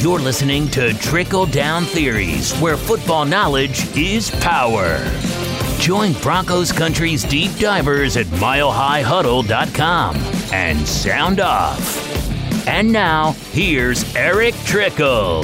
You're listening to Trickle Down Theories, where football knowledge is power. Join Broncos Country's deep divers at milehighhuddle.com and sound off. And now, here's Erick Trickel.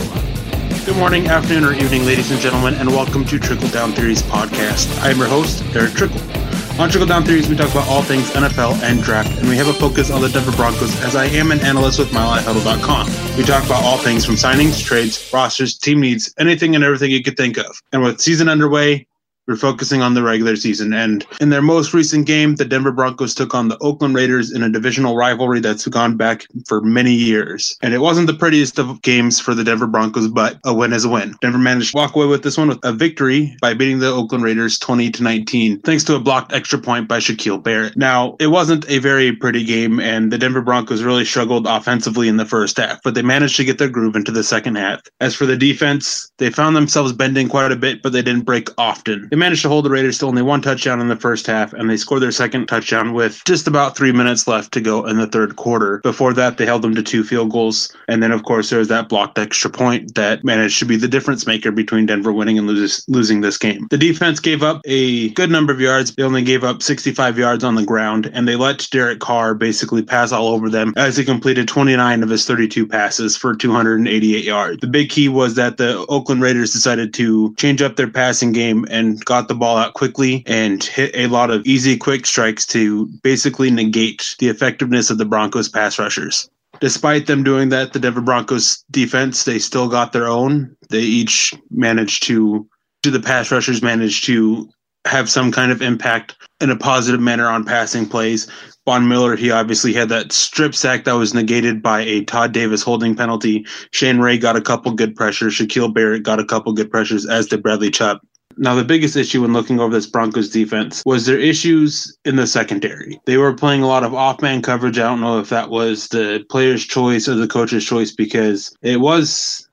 Good morning, afternoon, or evening, ladies and gentlemen, and welcome to Trickle Down Theories podcast. I am your host, Erick Trickel. On Trickle Down Theories, we talk about all things NFL and draft, and we have a focus on the Denver Broncos as I am an analyst with MileHighHuddle.com. We talk about all things from signings, trades, rosters, team needs, anything and everything you could think of. And with season underway, we're focusing on the regular season. And in their most recent game, the Denver Broncos took on the Oakland Raiders in a divisional rivalry that's gone back for many years. And it wasn't the prettiest of games for the Denver Broncos, but a win is a win. Denver managed to walk away with this one with a victory by beating the Oakland Raiders 20 to 19, thanks to a blocked extra point by Shaquille Barrett. Now, it wasn't a very pretty game, and the Denver Broncos really struggled offensively in the first half, but they managed to get their groove into the second half. As for the defense, they found themselves bending quite a bit, but they didn't break often. They managed to hold the Raiders to only one touchdown in the first half, and they scored their second touchdown with just about three minutes left to go in the third quarter. Before that, they held them to two field goals. And then, of course, there was that blocked extra point that managed to be the difference maker between Denver winning and loses, losing this game. The defense gave up a good number of yards. They only gave up 65 yards on the ground, and they let Derek Carr basically pass all over them as he completed 29 of his 32 passes for 288 yards. The big key was that the Oakland Raiders decided to change up their passing game and got the ball out quickly and hit a lot of easy, quick strikes to basically negate the effectiveness of the Broncos pass rushers. Despite them doing that, the Denver Broncos defense, they still got their own. They each managed to, do the pass rushers managed to have some kind of impact in a positive manner on passing plays. Von Miller, he obviously had that strip sack that was negated by a Todd Davis holding penalty. Shane Ray got a couple good pressures. Shaquille Barrett got a couple good pressures, as did Bradley Chubb. Now, the biggest issue when looking over this Broncos defense was their issues in the secondary. They were playing a lot of off man coverage. I don't know if that was the player's choice or the coach's choice because it was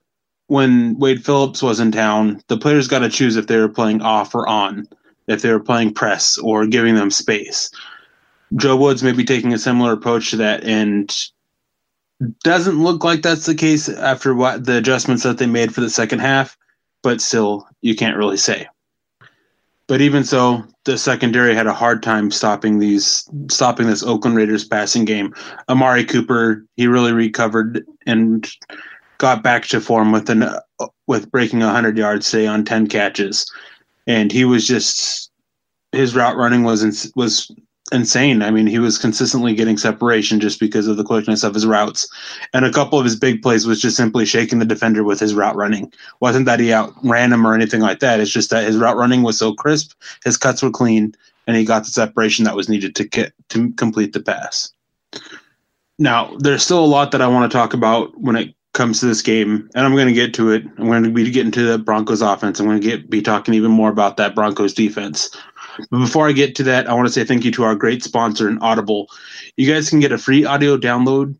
when Wade Phillips was in town, the players got to choose if they were playing off or on, if they were playing press or giving them space. Joe Woods may be taking a similar approach to that and doesn't look like that's the case after what the adjustments that they made for the second half, but still, you can't really say. But even so, the secondary had a hard time stopping these stopping this Oakland Raiders passing game. Amari Cooper, he really recovered and got back to form with an with breaking 100 yards say on 10 catches. And he was just his route running was was insane. I mean, he was consistently getting separation just because of the quickness of his routes. And a couple of his big plays was just simply shaking the defender with his route running. Wasn't that he outran him or anything like that. It's just that his route running was so crisp, his cuts were clean, and he got the separation that was needed to get to complete the pass. Now, there's still a lot that I want to talk about when it comes to this game, and I'm going to get to it. I'm going to be getting to the Broncos offense. I'm going to get be talking even more about that Broncos defense. But before I get to that, I want to say thank you to our great sponsor in Audible. You guys can get a free audio download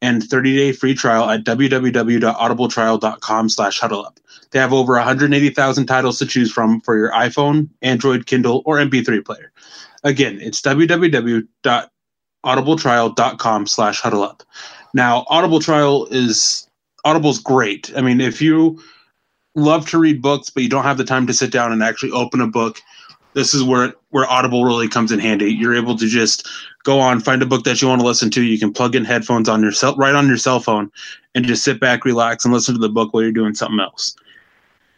and 30-day free trial at www.audibletrial.com slash huddleup. They have over 180,000 titles to choose from for your iPhone, Android, Kindle, or MP3 player. Again, it's www.audibletrial.com slash huddleup. Now, Audible Trial is Audible's great. I mean, if you love to read books, but you don't have the time to sit down and actually open a book – this is where where Audible really comes in handy. You're able to just go on, find a book that you want to listen to. You can plug in headphones on your cell, right on your cell phone, and just sit back, relax, and listen to the book while you're doing something else.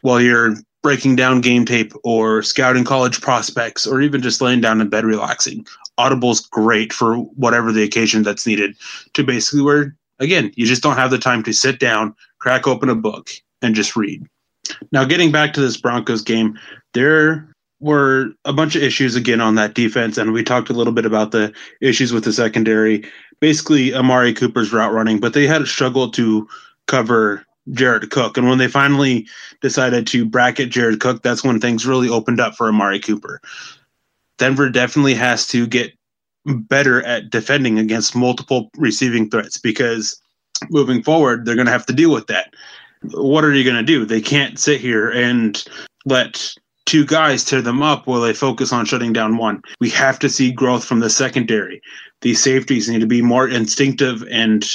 While you're breaking down game tape or scouting college prospects or even just laying down in bed relaxing. Audible's great for whatever the occasion that's needed to basically where again, you just don't have the time to sit down, crack open a book and just read. Now getting back to this Broncos game, there were a bunch of issues again on that defense, and we talked a little bit about the issues with the secondary. Basically, Amari Cooper's route running, but they had struggled to cover Jared Cook. And when they finally decided to bracket Jared Cook, that's when things really opened up for Amari Cooper. Denver definitely has to get better at defending against multiple receiving threats because moving forward, they're going to have to deal with that. What are you going to do? They can't sit here and let two guys tear them up while they focus on shutting down one. We have to see growth from the secondary. These safeties need to be more instinctive and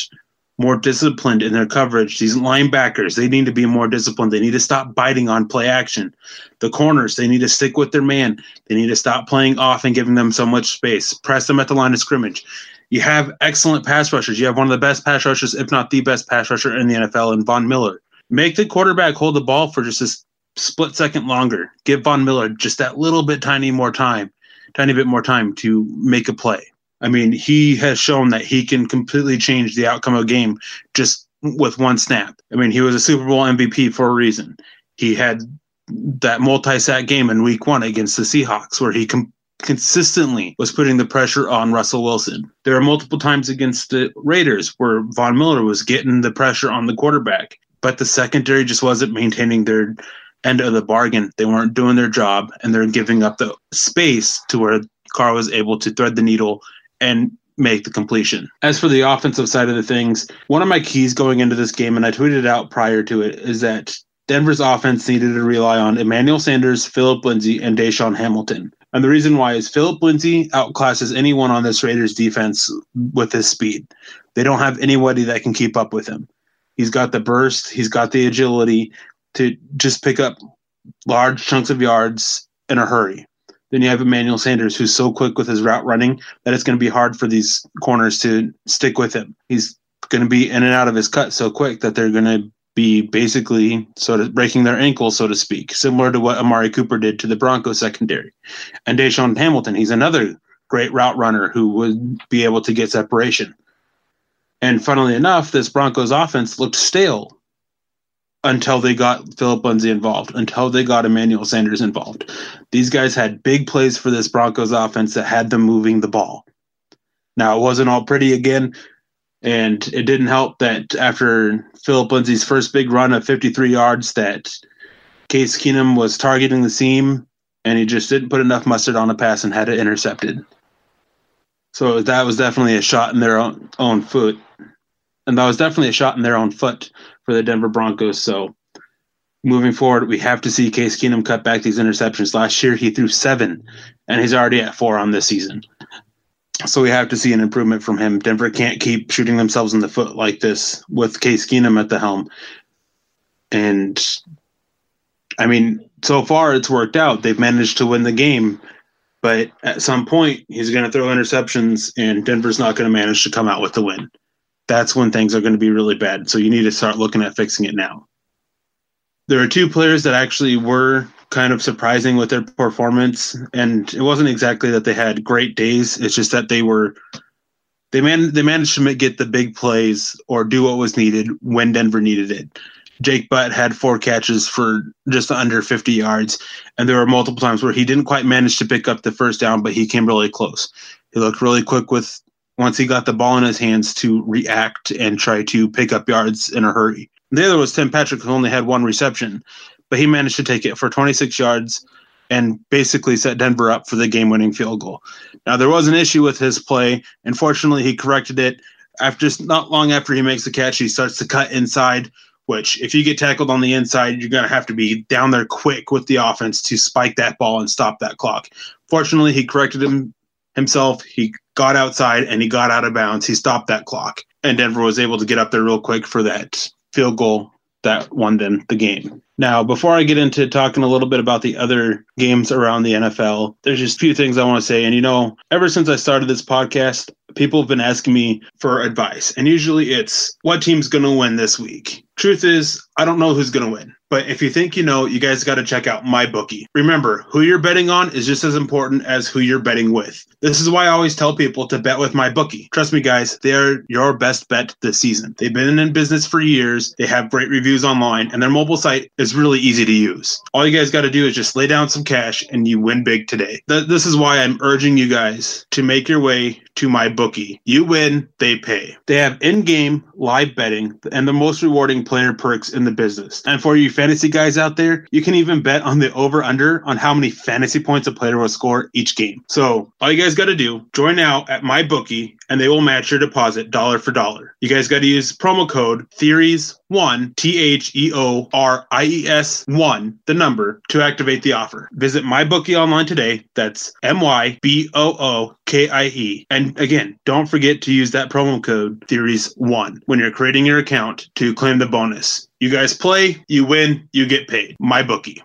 more disciplined in their coverage. These linebackers, they need to be more disciplined. They need to stop biting on play action. The corners, they need to stick with their man. They need to stop playing off and giving them so much space. Press them at the line of scrimmage. You have excellent pass rushers. You have one of the best pass rushers, if not the best pass rusher in the NFL, in Von Miller. Make the quarterback hold the ball for just a split second longer. Give Von Miller just that little bit tiny more time, tiny bit more time to make a play. I mean, he has shown that he can completely change the outcome of a game just with one snap. I mean, he was a Super Bowl MVP for a reason. He had that multi-sack game in week one against the Seahawks where he com- consistently was putting the pressure on Russell Wilson. There are multiple times against the Raiders where Von Miller was getting the pressure on the quarterback, but the secondary just wasn't maintaining their end of the bargain. They weren't doing their job and they're giving up the space to where Carr was able to thread the needle and make the completion. As for the offensive side of the things, one of my keys going into this game, and I tweeted out prior to it, is that Denver's offense needed to rely on Emmanuel Sanders, Philip Lindsay, and DaeSean Hamilton. And the reason why is Philip Lindsay outclasses anyone on this Raiders defense with his speed. They don't have anybody that can keep up with him. He's got the burst, he's got the agility to just pick up large chunks of yards in a hurry. Then you have Emmanuel Sanders, who's so quick with his route running that it's going to be hard for these corners to stick with him. He's going to be in and out of his cut so quick that they're going to be basically sort of breaking their ankle, so to speak, similar to what Amari Cooper did to the Broncos secondary. And DaeSean Hamilton, he's another great route runner who would be able to get separation. And funnily enough, this Broncos offense looked stale until they got Philip Lindsay involved, until they got Emmanuel Sanders involved. These guys had big plays for this Broncos offense that had them moving the ball. Now, it wasn't all pretty again, and it didn't help that after Philip Lindsay's first big run of 53 yards that Case Keenum was targeting the seam, and he just didn't put enough mustard on a pass and had it intercepted. So that was definitely a shot in their own, own foot. And that was definitely a shot in their own foot for the Denver Broncos. So moving forward, we have to see Case Keenum cut back these interceptions. Last year, he threw seven, and he's already at four on this season. So we have to see an improvement from him. Denver can't keep shooting themselves in the foot like this with Case Keenum at the helm. And I mean, so far it's worked out. They've managed to win the game, but at some point he's going to throw interceptions, and Denver's not going to manage to come out with the win that's when things are going to be really bad. So you need to start looking at fixing it now. There are two players that actually were kind of surprising with their performance, and it wasn't exactly that they had great days. It's just that they were they man they managed to get the big plays or do what was needed when Denver needed it. Jake Butt had four catches for just under 50 yards, and there were multiple times where he didn't quite manage to pick up the first down, but he came really close. He looked really quick with once he got the ball in his hands to react and try to pick up yards in a hurry. The other was Tim Patrick, who only had one reception, but he managed to take it for 26 yards and basically set Denver up for the game winning field goal. Now, there was an issue with his play. Unfortunately, he corrected it. After not long after he makes the catch, he starts to cut inside, which, if you get tackled on the inside, you're going to have to be down there quick with the offense to spike that ball and stop that clock. Fortunately, he corrected him himself. He got outside and he got out of bounds. He stopped that clock, and Denver was able to get up there real quick for that field goal that won them the game. Now, before I get into talking a little bit about the other games around the NFL, there's just a few things I want to say. And you know, ever since I started this podcast, people have been asking me for advice. And usually it's what team's going to win this week. Truth is, I don't know who's going to win. But if you think you know, you guys got to check out my bookie. Remember, who you're betting on is just as important as who you're betting with. This is why I always tell people to bet with my bookie. Trust me, guys, they're your best bet this season. They've been in business for years. They have great reviews online, and their mobile site is really easy to use. All you guys got to do is just lay down some cash, and you win big today. Th- this is why I'm urging you guys to make your way to my bookie. You win, they pay. They have in-game live betting and the most rewarding player perks in the business. And for you fantasy guys out there, you can even bet on the over/under on how many fantasy points a player will score each game. So all you guys got to do, join now at my bookie, and they will match your deposit dollar for dollar. You guys got to use promo code Theories one, T H E O R I E S 1, the number, to activate the offer. Visit MyBookie online today. That's M Y B O O K I E. And again, don't forget to use that promo code Theories1 when you're creating your account to claim the bonus. You guys play, you win, you get paid. MyBookie.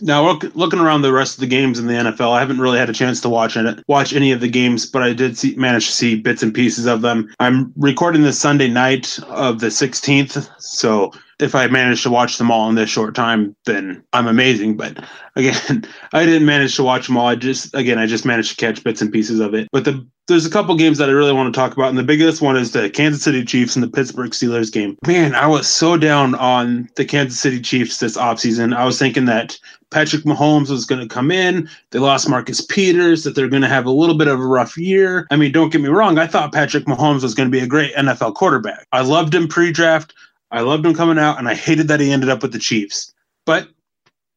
Now, look, looking around the rest of the games in the NFL, I haven't really had a chance to watch it, watch any of the games, but I did see, manage to see bits and pieces of them. I'm recording this Sunday night of the 16th, so if I manage to watch them all in this short time, then I'm amazing. But again, I didn't manage to watch them all. I just, again, I just managed to catch bits and pieces of it. But the there's a couple games that I really want to talk about, and the biggest one is the Kansas City Chiefs and the Pittsburgh Steelers game. Man, I was so down on the Kansas City Chiefs this offseason. I was thinking that Patrick Mahomes was going to come in. They lost Marcus Peters, that they're going to have a little bit of a rough year. I mean, don't get me wrong. I thought Patrick Mahomes was going to be a great NFL quarterback. I loved him pre draft. I loved him coming out, and I hated that he ended up with the Chiefs. But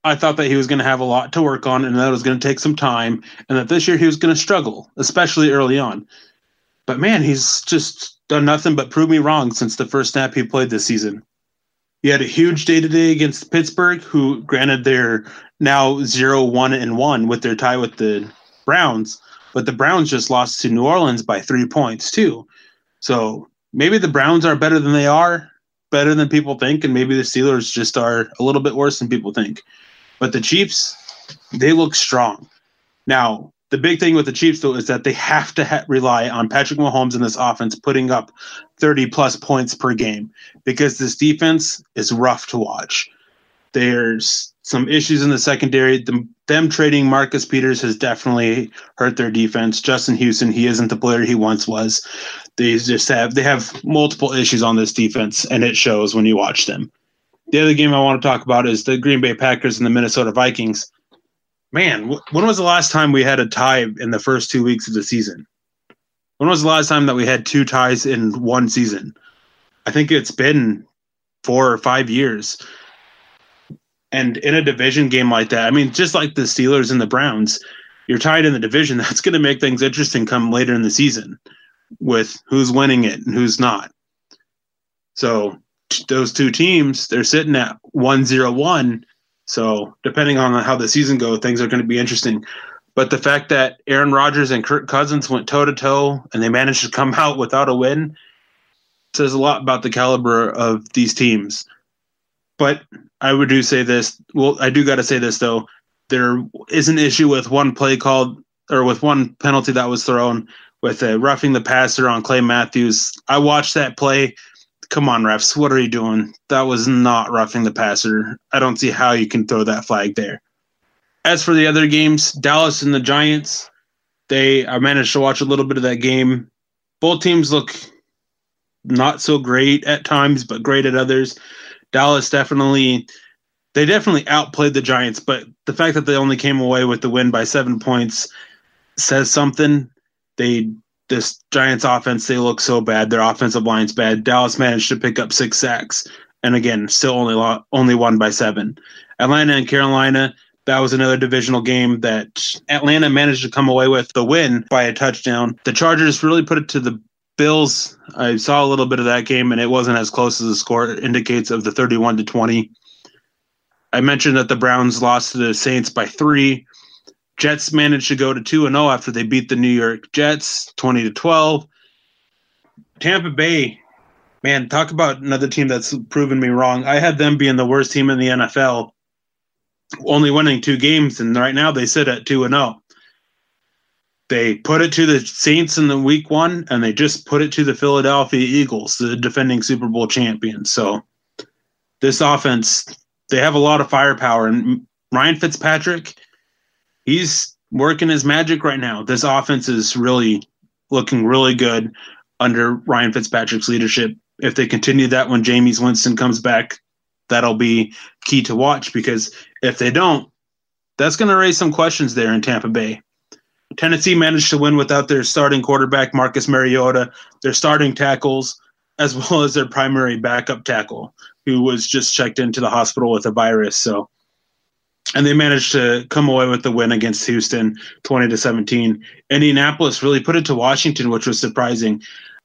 I thought that he was going to have a lot to work on and that it was going to take some time, and that this year he was going to struggle, especially early on. But man, he's just done nothing but prove me wrong since the first snap he played this season. He had a huge day today against Pittsburgh, who granted they're now zero one and 1 with their tie with the Browns, but the Browns just lost to New Orleans by three points, too. So maybe the Browns are better than they are, better than people think, and maybe the Steelers just are a little bit worse than people think. But the Chiefs, they look strong. Now, the big thing with the Chiefs, though, is that they have to ha- rely on Patrick Mahomes and this offense putting up 30 plus points per game because this defense is rough to watch. There's some issues in the secondary. The, them trading Marcus Peters has definitely hurt their defense. Justin Houston, he isn't the player he once was. They just have they have multiple issues on this defense, and it shows when you watch them. The other game I want to talk about is the Green Bay Packers and the Minnesota Vikings man, when was the last time we had a tie in the first two weeks of the season? When was the last time that we had two ties in one season? I think it's been four or five years. And in a division game like that, I mean, just like the Steelers and the Browns, you're tied in the division. That's going to make things interesting come later in the season with who's winning it and who's not. So those two teams, they're sitting at 1 0 1 so depending on how the season goes, things are going to be interesting. But the fact that Aaron Rodgers and Kirk Cousins went toe to toe and they managed to come out without a win says a lot about the caliber of these teams. But I would do say this. Well, I do got to say this though. There is an issue with one play called or with one penalty that was thrown with a roughing the passer on Clay Matthews. I watched that play come on, refs, what are you doing? That was not roughing the passer. I don't see how you can throw that flag there. As for the other games, Dallas and the Giants, they I managed to watch a little bit of that game. Both teams look not so great at times, but great at others. Dallas definitely they definitely outplayed the Giants, but the fact that they only came away with the win by seven points says something. They this Giants offense, they look so bad. Their offensive line's bad. Dallas managed to pick up six sacks, and again, still only lo- only won by seven. Atlanta and Carolina, that was another divisional game that Atlanta managed to come away with the win by a touchdown. The Chargers really put it to the Bills. I saw a little bit of that game, and it wasn't as close as the score indicates of the 31 to 20. I mentioned that the Browns lost to the Saints by three. Jets managed to go to 2 and 0 after they beat the New York Jets 20 to 12. Tampa Bay, man, talk about another team that's proven me wrong. I had them being the worst team in the NFL, only winning two games, and right now they sit at 2 and 0. They put it to the Saints in the week one, and they just put it to the Philadelphia Eagles, the defending Super Bowl champions. So this offense, they have a lot of firepower, and Ryan Fitzpatrick he's working his magic right now. This offense is really looking really good under Ryan Fitzpatrick's leadership. If they continue that when Jameis Winston comes back, that'll be key to watch because if they don't, that's going to raise some questions there in Tampa Bay. Tennessee managed to win without their starting quarterback, Marcus Mariota, their starting tackles, as well as their primary backup tackle, who was just checked into the hospital with a virus. So and they managed to come away with the win against Houston, twenty to seventeen. Indianapolis really put it to Washington, which was surprising.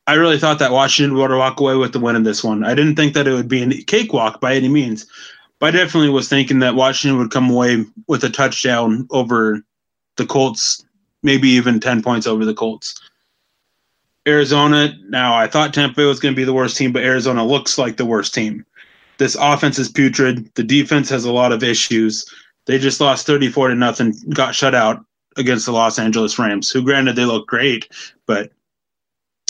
I really thought that Washington would walk away with the win in this one. I didn't think that it would be a cakewalk by any means, but I definitely was thinking that Washington would come away with a touchdown over the Colts, maybe even 10 points over the Colts. Arizona, now I thought Tampa was going to be the worst team, but Arizona looks like the worst team. This offense is putrid. The defense has a lot of issues. They just lost 34 to nothing, got shut out against the Los Angeles Rams, who granted they look great, but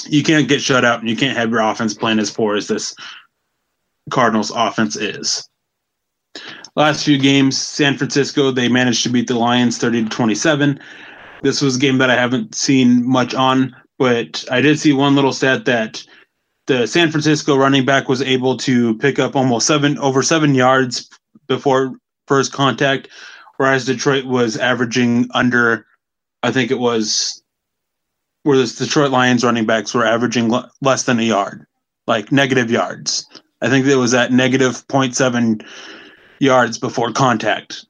you can't get shut out and you can't have your offense playing as poor as this Cardinals offense is. Last few games, San Francisco, they managed to beat the Lions 30 to 27. This was a game that I haven't seen much on, but I did see one little stat that the San Francisco running back was able to pick up almost seven over seven yards before first contact, whereas Detroit was averaging under, I think it was where the Detroit Lions running backs were averaging l- less than a yard, like negative yards. I think it was at negative 0.7 yards before contact.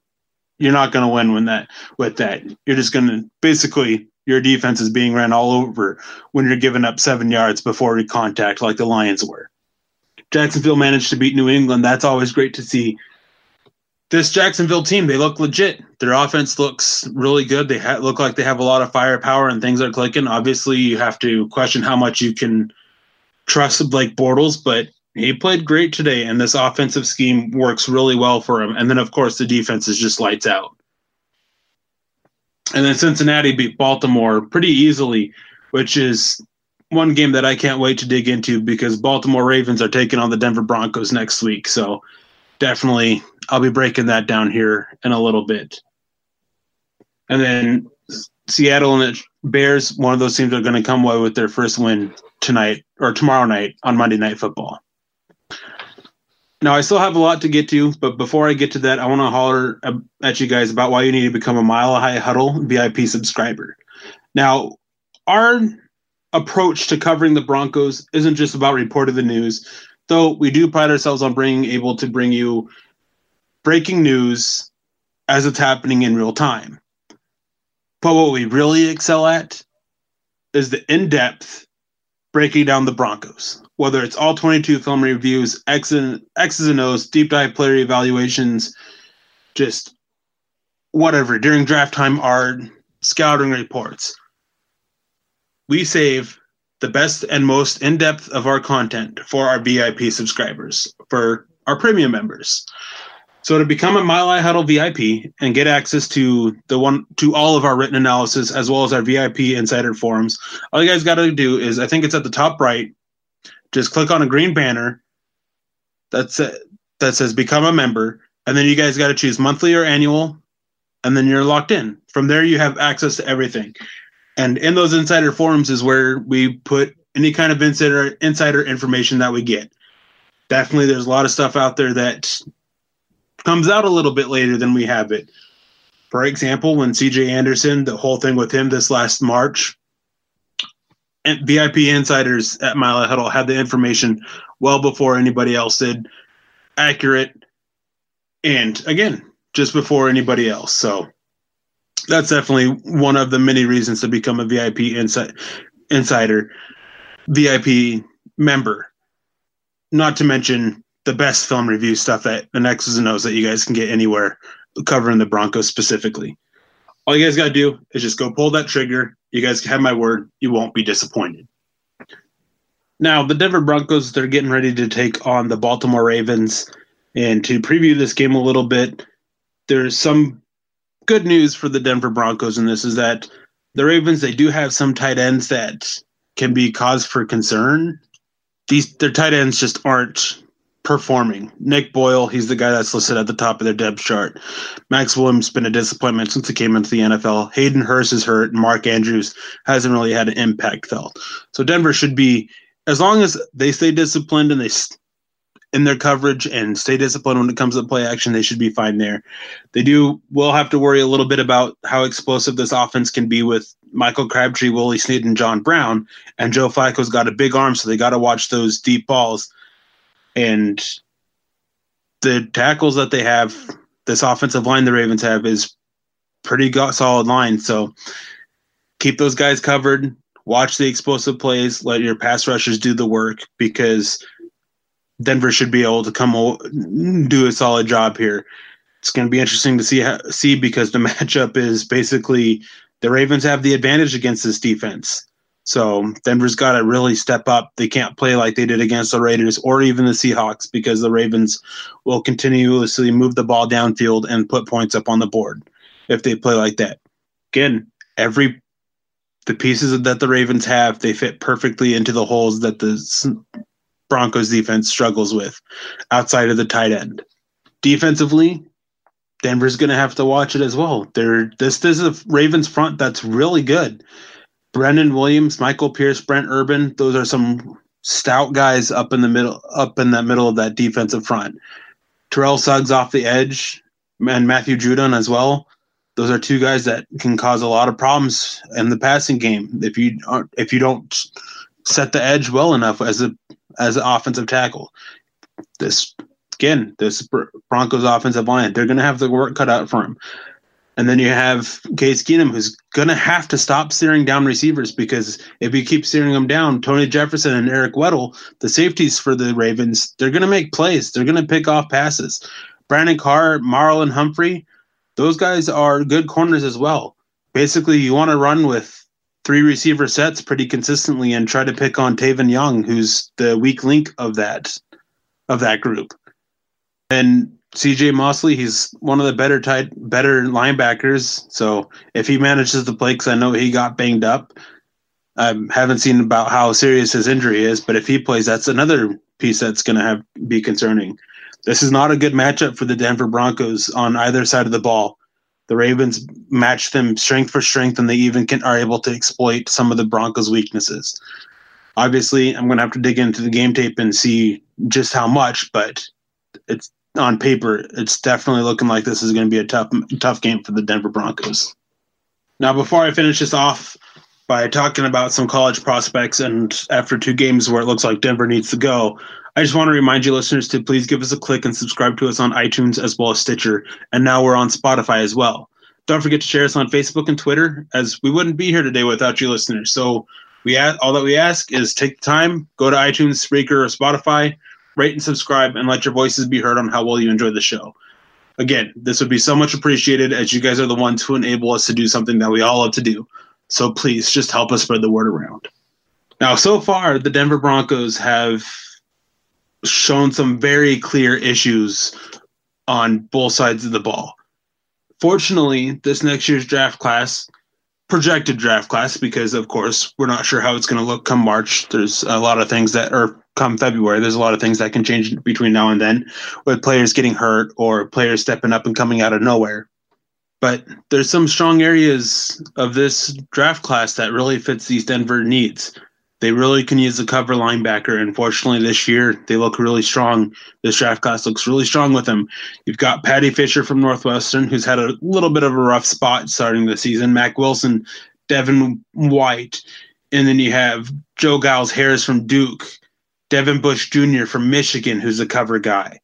You're not going to win when that with that. You're just going to basically your defense is being ran all over when you're giving up seven yards before contact, like the Lions were. Jacksonville managed to beat New England. That's always great to see this Jacksonville team, they look legit. Their offense looks really good. They ha- look like they have a lot of firepower and things are clicking. Obviously, you have to question how much you can trust Blake Bortles, but he played great today, and this offensive scheme works really well for him. And then, of course, the defense is just lights out. And then Cincinnati beat Baltimore pretty easily, which is one game that I can't wait to dig into because Baltimore Ravens are taking on the Denver Broncos next week. So definitely I'll be breaking that down here in a little bit. And then Seattle and the Bears, one of those teams are going to come away with their first win tonight or tomorrow night on Monday Night Football. Now, I still have a lot to get to, but before I get to that, I want to holler at you guys about why you need to become a Mile High Huddle VIP subscriber. Now, our approach to covering the Broncos isn't just about reporting the news, though we do pride ourselves on being able to bring you breaking news as it's happening in real time. But what we really excel at is the in depth breaking down the Broncos. Whether it's all 22 film reviews, X and, X's and O's, deep dive player evaluations, just whatever, during draft time, our scouting reports. We save the best and most in depth of our content for our VIP subscribers, for our premium members. So to become a Mile Huddle VIP and get access to the one to all of our written analysis as well as our VIP insider forums, all you guys got to do is I think it's at the top right. Just click on a green banner that's it, that says become a member, and then you guys got to choose monthly or annual, and then you're locked in. From there, you have access to everything. And in those insider forums is where we put any kind of insider insider information that we get. Definitely, there's a lot of stuff out there that comes out a little bit later than we have it. For example, when CJ Anderson, the whole thing with him this last March, and VIP insiders at Mile Huddle had the information well before anybody else did, accurate, and again, just before anybody else. So that's definitely one of the many reasons to become a VIP insi- insider, VIP member. Not to mention the best film review stuff that the and O's that you guys can get anywhere covering the Broncos specifically. All you guys got to do is just go pull that trigger. You guys have my word. You won't be disappointed. Now, the Denver Broncos, they're getting ready to take on the Baltimore Ravens. And to preview this game a little bit, there's some good news for the Denver Broncos, and this is that the Ravens, they do have some tight ends that can be cause for concern. These their tight ends just aren't performing. Nick Boyle, he's the guy that's listed at the top of their depth chart. Maxx Williams been a disappointment since he came into the NFL. Hayden Hurst is hurt, and Mark Andrews hasn't really had an impact felt. So Denver should be, as long as they stay disciplined and they in their coverage and stay disciplined when it comes to play action, they should be fine there. They do will have to worry a little bit about how explosive this offense can be with Michael Crabtree, Willie Snead, and John Brown. And Joe Flacco's got a big arm, so they got to watch those deep balls and the tackles that they have, this offensive line the Ravens have is pretty solid line. So keep those guys covered. watch the explosive plays, let your pass rushers do the work because Denver should be able to come do a solid job here. It's going to be interesting to see how, see because the matchup is basically the Ravens have the advantage against this defense. So Denver's got to really step up. They can't play like they did against the Raiders or even the Seahawks because the Ravens will continuously move the ball downfield and put points up on the board if they play like that. Again, every the pieces that the Ravens have, they fit perfectly into the holes that the Broncos defense struggles with outside of the tight end. Defensively, Denver's going to have to watch it as well. There, this, this is a Ravens front that's really good. Brandon Williams, Michael Pierce, Brent Urban. Those are some stout guys up in the middle, up in that middle of that defensive front. Terrell Suggs off the edge, and Matthew Judon as well. Those are two guys that can cause a lot of problems in the passing game if you if you don't set the edge well enough as a as an offensive tackle. This again, this Broncos offensive line, they're going to have the work cut out for them. And then you have Case Keenum, who's going to have to stop steering down receivers because if you keep steering them down, Tony Jefferson and Eric Weddle, the safeties for the Ravens, they're going to make plays. They're going to pick off passes. Brandon Carr, Marlon Humphrey, those guys are good corners as well. Basically, you want to run with three receiver sets pretty consistently and try to pick on Tavon Young, who's the weak link of that of that group. And CJ Mosley, he's one of the better tight, better linebackers. So if he manages to play, because I know he got banged up, I haven't seen about how serious his injury is. But if he plays, that's another piece that's going to have be concerning. This is not a good matchup for the Denver Broncos on either side of the ball. The Ravens match them strength for strength, and they even can, are able to exploit some of the Broncos' weaknesses. Obviously, I'm going to have to dig into the game tape and see just how much, but it's on paper, it's definitely looking like this is going to be a tough tough game for the Denver Broncos. Now, before I finish this off by talking about some college prospects, and after two games where it looks like Denver needs to go, I just want to remind you, listeners, to please give us a click and subscribe to us on iTunes as well as Stitcher, and now we're on Spotify as well. Don't forget to share us on Facebook and Twitter, as we wouldn't be here today without you, listeners. So we ask, all that we ask is take the time, go to iTunes, Spreaker, or Spotify, rate and subscribe, and let your voices be heard on how well you enjoy the show. Again, this would be so much appreciated as you guys are the ones who enable us to do something that we all love to do. So please just help us spread the word around. Now, so far, the Denver Broncos have shown some very clear issues on both sides of the ball. Fortunately, this next year's draft class, projected draft class, because of course we're not sure how it's going to look come March. There's a lot of things that are come February, there's a lot of things that can change between now and then, with players getting hurt or players stepping up and coming out of nowhere. But there's some strong areas of this draft class that really fits these Denver needs. They really can use the cover linebacker. Unfortunately, this year they look really strong. This draft class looks really strong with them. You've got Paddy Fisher from Northwestern, who's had a little bit of a rough spot starting the season. Mack Wilson, Devin White, and then you have Joe Giles Harris from Duke, Devin Bush Jr. from Michigan, who's a cover guy.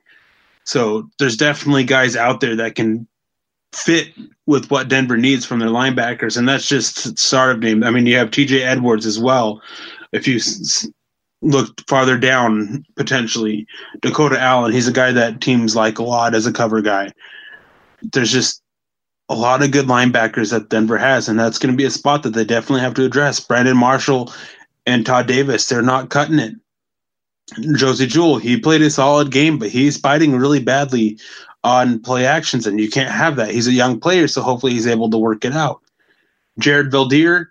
So there's definitely guys out there that can fit with what Denver needs from their linebackers, and that's just sort of name. I mean, you have T.J. Edwards as well. If you look farther down, potentially Dakota Allen, he's a guy that teams like a lot as a cover guy. There's just a lot of good linebackers that Denver has, and that's going to be a spot that they definitely have to address. Brandon Marshall and Todd Davis, they're not cutting it. Josey Jewell, he played a solid game, but he's biting really badly on play actions, and you can't have that. He's a young player, so hopefully he's able to work it out. Jared Veldheer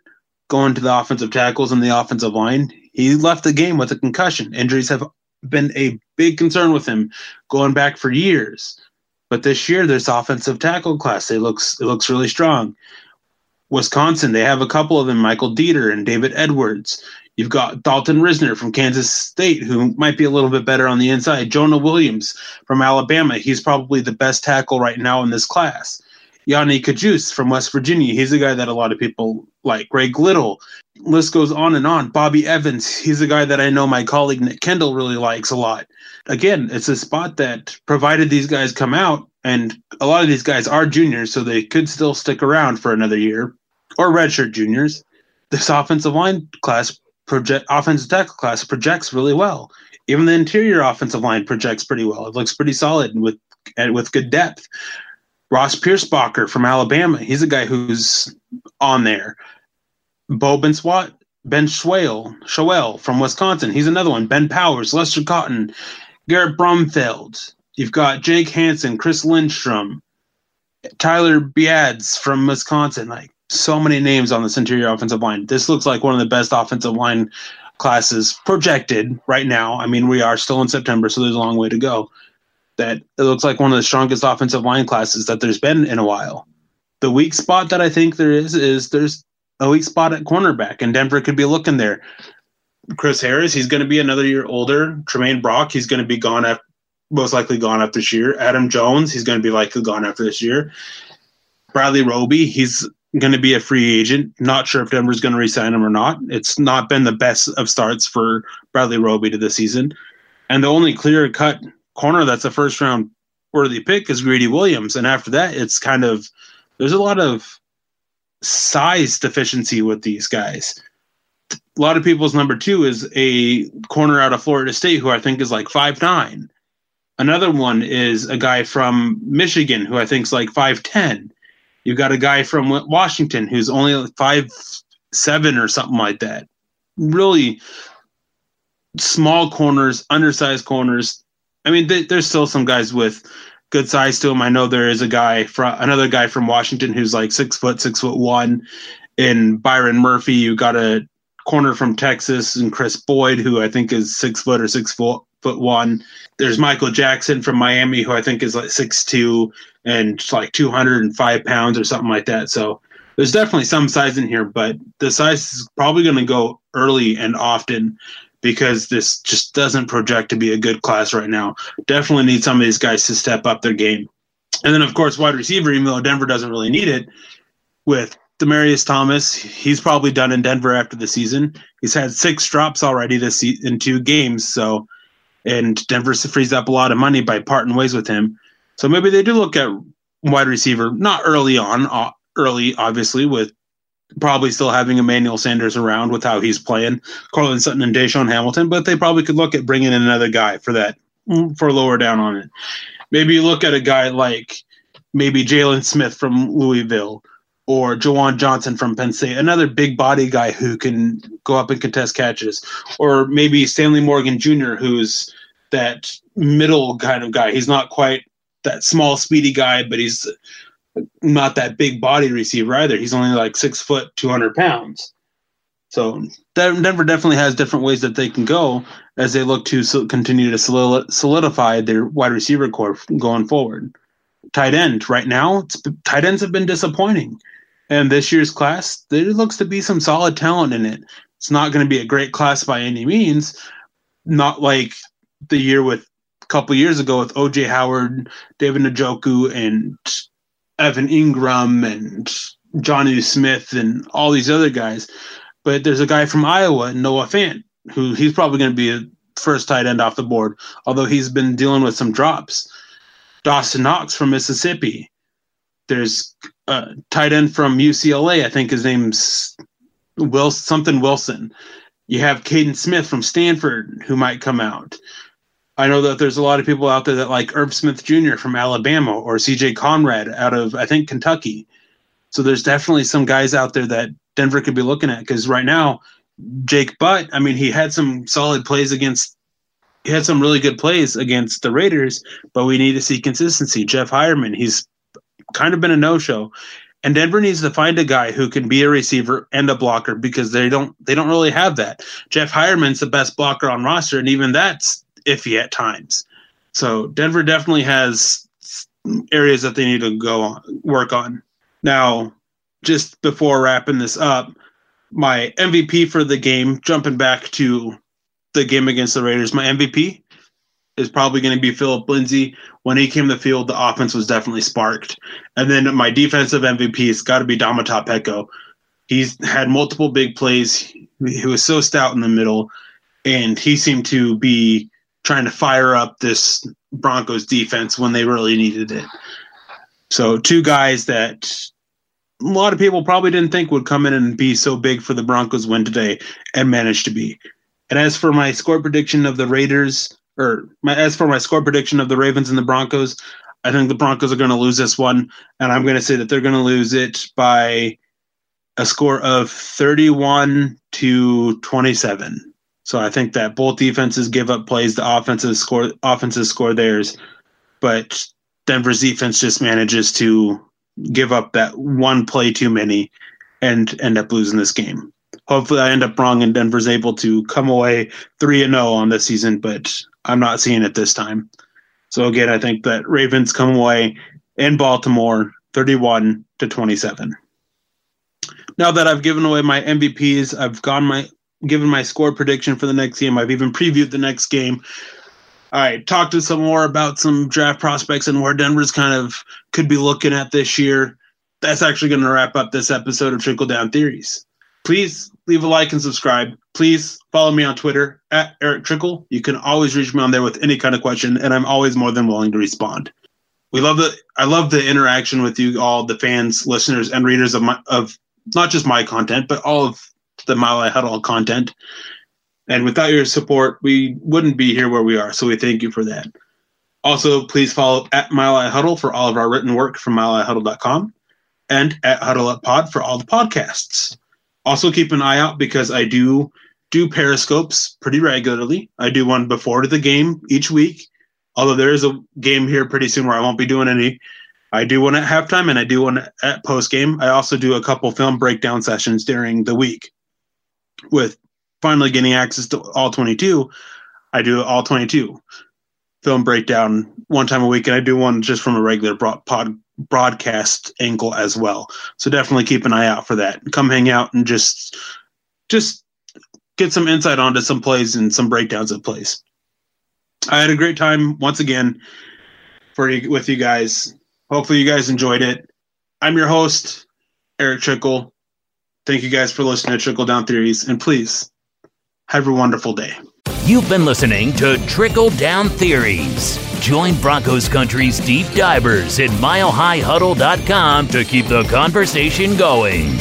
going to the offensive tackles and the offensive line. He left the game with a concussion. Injuries have been a big concern with him going back for years. But this year, this offensive tackle class, it looks it looks really strong. Wisconsin, they have a couple of them, Michael Deiter and David Edwards. You've got Dalton Risner from Kansas State, who might be a little bit better on the inside. Jonah Williams from Alabama. He's probably the best tackle right now in this class. Yanni Cajuste from West Virginia. He's a guy that a lot of people like. Greg Little. List goes on and on. Bobby Evans. He's a guy that I know my colleague Nick Kendell really likes a lot. Again, it's a spot that provided these guys come out, and a lot of these guys are juniors, so they could still stick around for another year or redshirt juniors this offensive line class project offensive tackle class projects really well. Even the interior offensive line projects pretty well. It looks pretty solid with and with good depth. Ross Pierschbacher from Alabama, he's a guy who's on there. Bo Ben Swat, Ben Schwale, Schwale from Wisconsin, he's another one. Ben Powers, Lester Cotton, Garrett Brumfield. You've got Jake Hanson, Chris Lindstrom, Tyler Biadasz from Wisconsin. Like so many names on this interior offensive line. This looks like one of the best offensive line classes projected right now. I mean, we are still in September, so there's a long way to go. That it looks like one of the strongest offensive line classes that there's been in a while. The weak spot that I think there is is there's a weak spot at cornerback, and Denver could be looking there. Chris Harris, he's going to be another year older. Tramaine Brock, he's going to be gone after, most likely gone after this year. Adam Jones, he's going to be likely gone after this year. Bradley Roby, he's going to be a free agent. Not sure if Denver's going to resign him or not. It's not been the best of starts for Bradley Roby to this season. And the only clear cut corner that's a first round worthy pick is Greedy Williams. And after that, it's kind of there's a lot of size deficiency with these guys. A lot of people's number two is a corner out of Florida State who I think is like five nine. Another one is a guy from Michigan who I think is like five ten. You've got a guy from Washington who's only five seven or something like that. Really small corners, undersized corners. I mean, th- there's still some guys with good size to him. I know there is a guy from another guy from Washington who's like six foot, six foot one. In Byron Murphy, you got a corner from Texas and Kris Boyd, who I think is six foot or six foot foot one. There's Michael Jackson from Miami, who I think is like six two and like 205 pounds or something like that. So there's definitely some size in here, but the size is probably going to go early and often because this just doesn't project to be a good class right now. Definitely need some of these guys to step up their game. And then, of course, wide receiver, even though Denver doesn't really need it, with Demaryius Thomas, he's probably done in Denver after the season. He's had six drops already this se- in two games. So, and Denver frees up a lot of money by parting ways with him. So maybe they do look at wide receiver, not early on, uh, early obviously with probably still having Emmanuel Sanders around with how he's playing, Courtland Sutton and DaeSean Hamilton, but they probably could look at bringing in another guy for that, for lower down on it. Maybe you look at a guy like maybe Jaylen Smith from Louisville or Juwan Johnson from Penn State, another big body guy who can go up and contest catches, or maybe Stanley Morgan Jr., who's that middle kind of guy. He's not quite that small, speedy guy, but he's not that big body receiver either. He's only like six foot, 200 pounds. So Denver definitely has different ways that they can go as they look to continue to solidify their wide receiver core going forward. Tight end right now, tight ends have been disappointing, and this year's class there looks to be some solid talent in it. It's not going to be a great class by any means, not like the year with a couple years ago with OJ Howard, David Njoku, and Evan Engram and Jonnu Smith and all these other guys. But there's a guy from Iowa, Noah Fant, who he's probably going to be a first tight end off the board, although he's been dealing with some drops. Dawson Knox from Mississippi. There's a tight end from UCLA. I think his name's Will something Wilson. You have Kaden Smith from Stanford who might come out. I know that there's a lot of people out there that like Herb Smith Jr. from Alabama or CJ Conrad out of I think Kentucky. So there's definitely some guys out there that Denver could be looking at because right now Jake Butt, I mean, he had some solid plays against he had some really good plays against the Raiders, but we need to see consistency. Jeff Heuerman, he's kind of been a no-show. And Denver needs to find a guy who can be a receiver and a blocker because they don't they don't really have that. Jeff Heuerman's the best blocker on roster, and even that's iffy at times. So Denver definitely has areas that they need to go on, work on. Now, just before wrapping this up, my MVP for the game, jumping back to the game against the Raiders, my MVP is probably going to be Philip Lindsay. When he came to the field, the offense was definitely sparked. And then my defensive MVP has got to be Domata Peko. He's had multiple big plays. He was so stout in the middle, and he seemed to be trying to fire up this Broncos defense when they really needed it. So two guys that a lot of people probably didn't think would come in and be so big for the Broncos win today and managed to be. And as for my score prediction of the Raiders, or my, as for my score prediction of the Ravens and the Broncos, I think the Broncos are going to lose this one, and I'm going to say that they're going to lose it by a score of 31 to 27. So I think that both defenses give up plays, the offenses score offenses score theirs, but Denver's defense just manages to give up that one play too many and end up losing this game. Hopefully I end up wrong and Denver's able to come away 3 and 0 on this season, but I'm not seeing it this time. So again, I think that Ravens come away in Baltimore 31 to 27. Now that I've given away my MVPs, I've gone my given my score prediction for the next game. I've even previewed the next game. I talked to some more about some draft prospects and where Denver's kind of could be looking at this year. That's actually going to wrap up this episode of Trickle Down Theories. Please leave a like and subscribe. Please follow me on Twitter at Erick Trickel. You can always reach me on there with any kind of question, and I'm always more than willing to respond. We love the I love the interaction with you all, the fans, listeners, and readers of my of not just my content, but all of the Mile High Huddle content. And without your support, we wouldn't be here where we are. So we thank you for that. Also, please follow at Mile Huddle for all of our written work from milehighhuddle.com and at Huddle Up Pod for all the podcasts. Also, keep an eye out because I do do periscopes pretty regularly. I do one before the game each week, although there is a game here pretty soon where I won't be doing any. I do one at halftime and I do one at post game. I also do a couple film breakdown sessions during the week. With finally getting access to all 22, I do all 22 film breakdown one time a week, and I do one just from a regular pod, broadcast angle as well. So definitely keep an eye out for that. Come hang out and just just get some insight onto some plays and some breakdowns of plays. I had a great time once again for you, with you guys. Hopefully, you guys enjoyed it. I'm your host, Erick Trickel. Thank you guys for listening to Trickle Down Theories, and please have a wonderful day. You've been listening to Trickle Down Theories. Join Broncos Country's deep divers at milehighhuddle.com to keep the conversation going.